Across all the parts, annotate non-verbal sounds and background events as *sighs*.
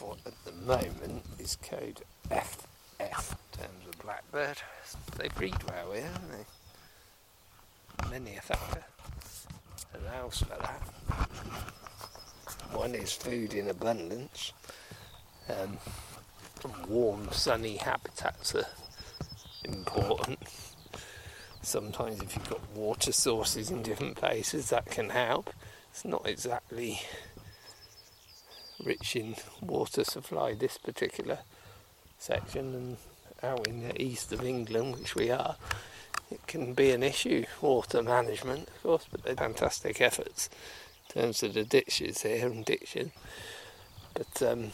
what at the moment is code FF in terms of blackbird. They breed well here, don't they? Many a factor allows for that. One is food in abundance. Um, warm, sunny habitats are important. Sometimes, if you've got water sources in different places, that can help. It's not exactly rich in water supply this particular section, and out in the east of England, which we are, it can be an issue. Water management, of course, but they're fantastic efforts in terms of the ditches here and ditching. But um,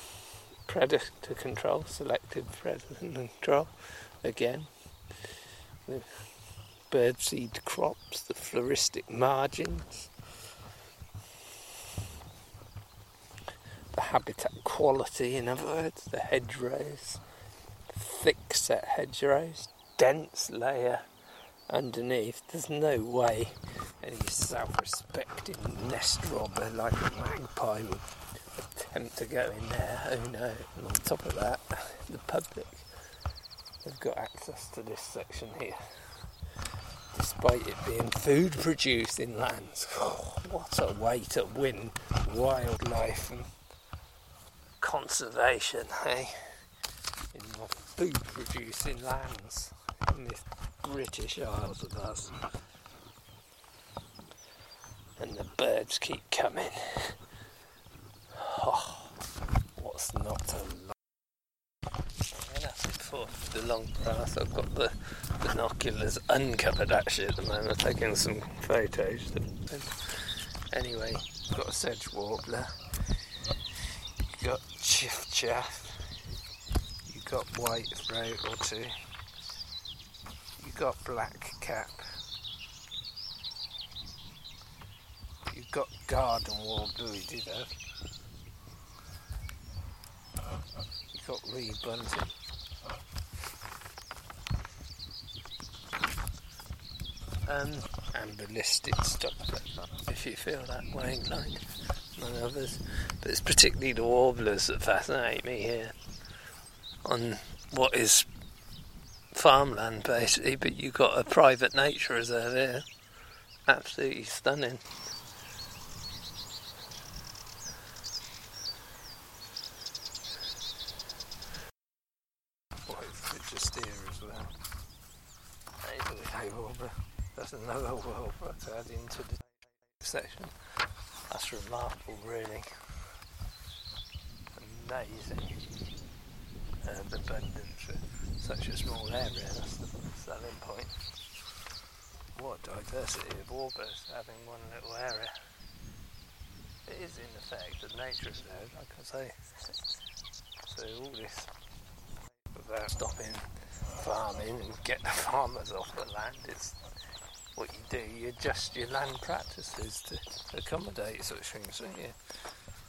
predator control, selective predator control, again. The birdseed crops, the floristic margins, habitat quality, in other words, the hedgerows, thick set hedgerows, dense layer underneath. There's no way any self respecting nest robber like a magpie would attempt to go in there. Oh no. And on top of that, the public have got access to this section here. Despite it being food produced in lands. Oh, *sighs* what a way to win wildlife and conservation, hey? In the food producing lands in this British Isles of us. And the birds keep coming. Oh, what's not to love? the long grass. I've got the binoculars uncovered actually at the moment, taking some photos. Anyway, got a sedge warbler, got chiff chaff, you got white throat or two, you got black cap, you got garden we did have, you got reed bunting. Um, and ballistic stuff. If you feel that way inclined, among others. But it's particularly the warblers that fascinate me here on what is farmland basically, but you've got a private nature reserve here. Absolutely stunning. That's another world to add into the section. That's remarkable, really. Amazing. And abundance for such a small area. That's the selling point. What diversity of warblers having one little area. It is in effect a nature reserve, like I say. So all this without stopping farming and get the farmers off the land, it's what you do, you adjust your land practices to accommodate such things, don't you?